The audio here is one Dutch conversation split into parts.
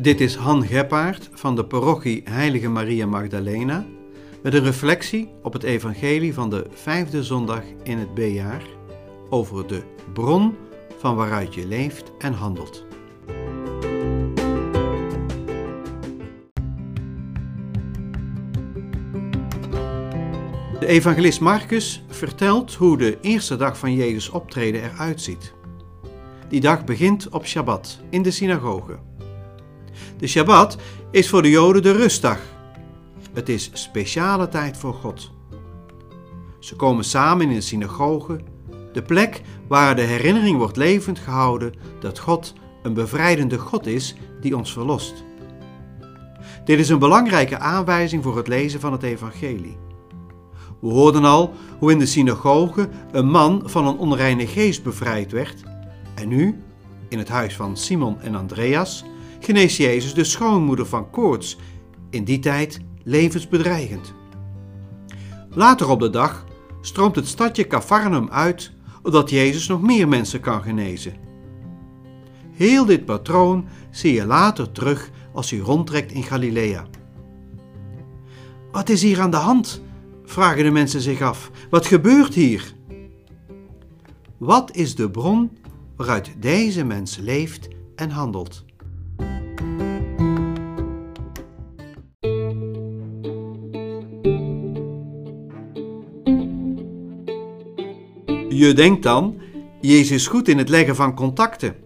Dit is Han Geppaard van de parochie Heilige Maria Magdalena met een reflectie op het evangelie van de vijfde zondag in het B-jaar over de bron van waaruit je leeft en handelt. De evangelist Marcus vertelt hoe de eerste dag van Jezus optreden eruit ziet. Die dag begint op Shabbat in de synagoge. De Shabbat is voor de Joden de rustdag. Het is speciale tijd voor God. Ze komen samen in de synagoge, de plek waar de herinnering wordt levend gehouden dat God een bevrijdende God is die ons verlost. Dit is een belangrijke aanwijzing voor het lezen van het evangelie. We hoorden al hoe in de synagoge een man van een onreine geest bevrijd werd en nu, in het huis van Simon en Andreas, geneest Jezus de schoonmoeder van koorts, in die tijd levensbedreigend. Later op de dag stroomt het stadje Capharnaum uit, omdat Jezus nog meer mensen kan genezen. Heel dit patroon zie je later terug als hij rondtrekt in Galilea. Wat is hier aan de hand? vragen de mensen zich af. Wat gebeurt hier? Wat is de bron waaruit deze mens leeft en handelt? Je denkt dan, Jezus is goed in het leggen van contacten.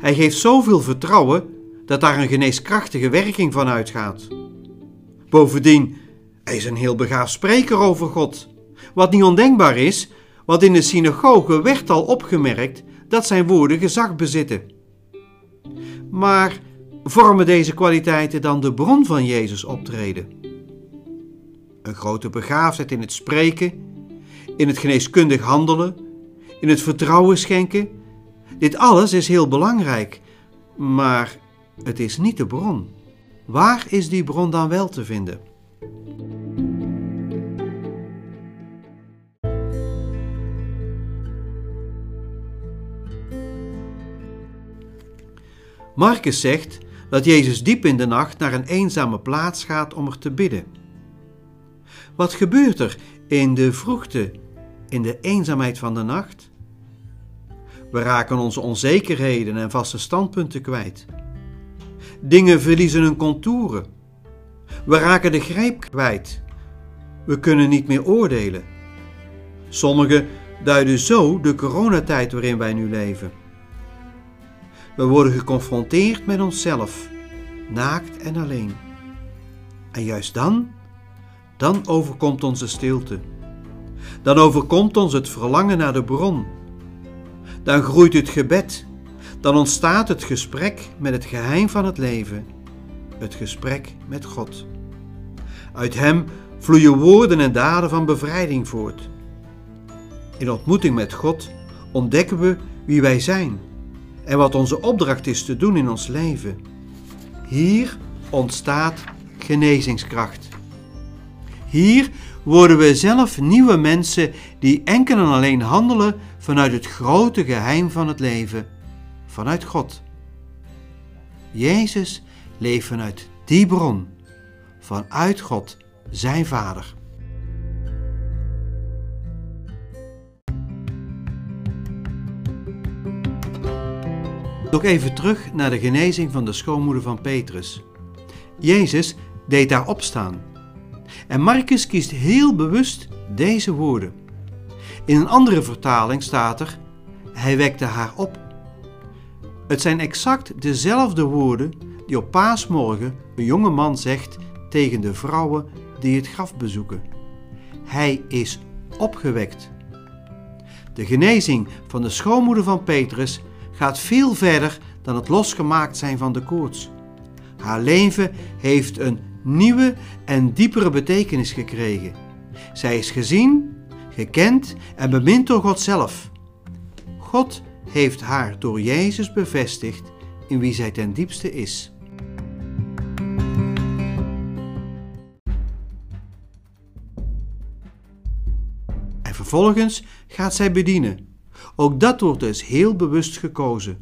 Hij geeft zoveel vertrouwen dat daar een geneeskrachtige werking van uitgaat. Bovendien, hij is een heel begaafd spreker over God. Wat niet ondenkbaar is, want in de synagoge werd al opgemerkt dat zijn woorden gezag bezitten. Maar vormen deze kwaliteiten dan de bron van Jezus optreden? Een grote begaafdheid in het spreken, in het geneeskundig handelen, in het vertrouwen schenken. Dit alles is heel belangrijk, maar het is niet de bron. Waar is die bron dan wel te vinden? Marcus zegt dat Jezus diep in de nacht naar een eenzame plaats gaat om er te bidden. Wat gebeurt er in de vroegte, in de eenzaamheid van de nacht? We raken onze onzekerheden en vaste standpunten kwijt. Dingen verliezen hun contouren. We raken de grijp kwijt. We kunnen niet meer oordelen. Sommigen duiden zo de coronatijd waarin wij nu leven. We worden geconfronteerd met onszelf, naakt en alleen. En juist dan, dan overkomt onze stilte. Dan overkomt ons het verlangen naar de bron. Dan groeit het gebed. Dan ontstaat het gesprek met het geheim van het leven, het gesprek met God. Uit Hem vloeien woorden en daden van bevrijding voort. In ontmoeting met God ontdekken we wie wij zijn en wat onze opdracht is te doen in ons leven. Hier ontstaat genezingskracht. Hier worden we zelf nieuwe mensen die enkel en alleen handelen vanuit het grote geheim van het leven, vanuit God. Jezus leeft vanuit die bron, vanuit God, zijn Vader. Nog even terug naar de genezing van de schoonmoeder van Petrus. Jezus deed haar opstaan. En Marcus kiest heel bewust deze woorden. In een andere vertaling staat er: Hij wekte haar op. Het zijn exact dezelfde woorden die op paasmorgen een jonge man zegt tegen de vrouwen die het graf bezoeken. Hij is opgewekt. De genezing van de schoonmoeder van Petrus gaat veel verder dan het losgemaakt zijn van de koorts. Haar leven heeft een nieuwe en diepere betekenis gekregen. Zij is gezien, gekend en bemind door God zelf. God heeft haar door Jezus bevestigd in wie zij ten diepste is. En vervolgens gaat zij bedienen ook dat wordt dus heel bewust gekozen.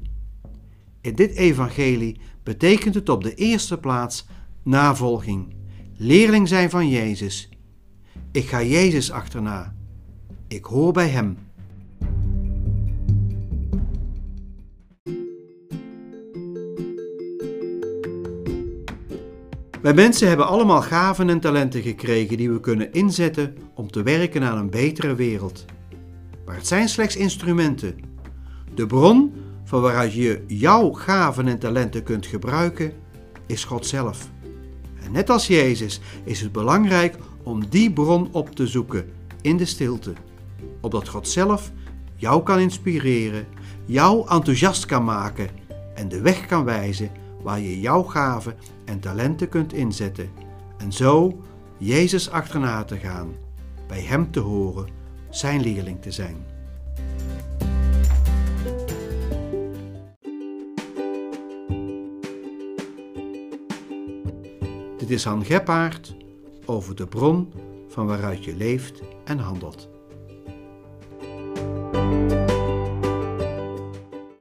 In dit evangelie betekent het op de eerste plaats navolging, leerling zijn van Jezus. Ik ga Jezus achterna. Ik hoor bij Hem. Wij mensen hebben allemaal gaven en talenten gekregen die we kunnen inzetten om te werken aan een betere wereld. Maar het zijn slechts instrumenten. De bron van waaruit je jouw gaven en talenten kunt gebruiken is God zelf. En net als Jezus is het belangrijk om die bron op te zoeken in de stilte, opdat God zelf jou kan inspireren, jou enthousiast kan maken en de weg kan wijzen waar je jouw gaven en talenten kunt inzetten en zo Jezus achterna te gaan, bij Hem te horen, Zijn leerling te zijn. Dit is Han Geppaard over de bron van waaruit je leeft en handelt.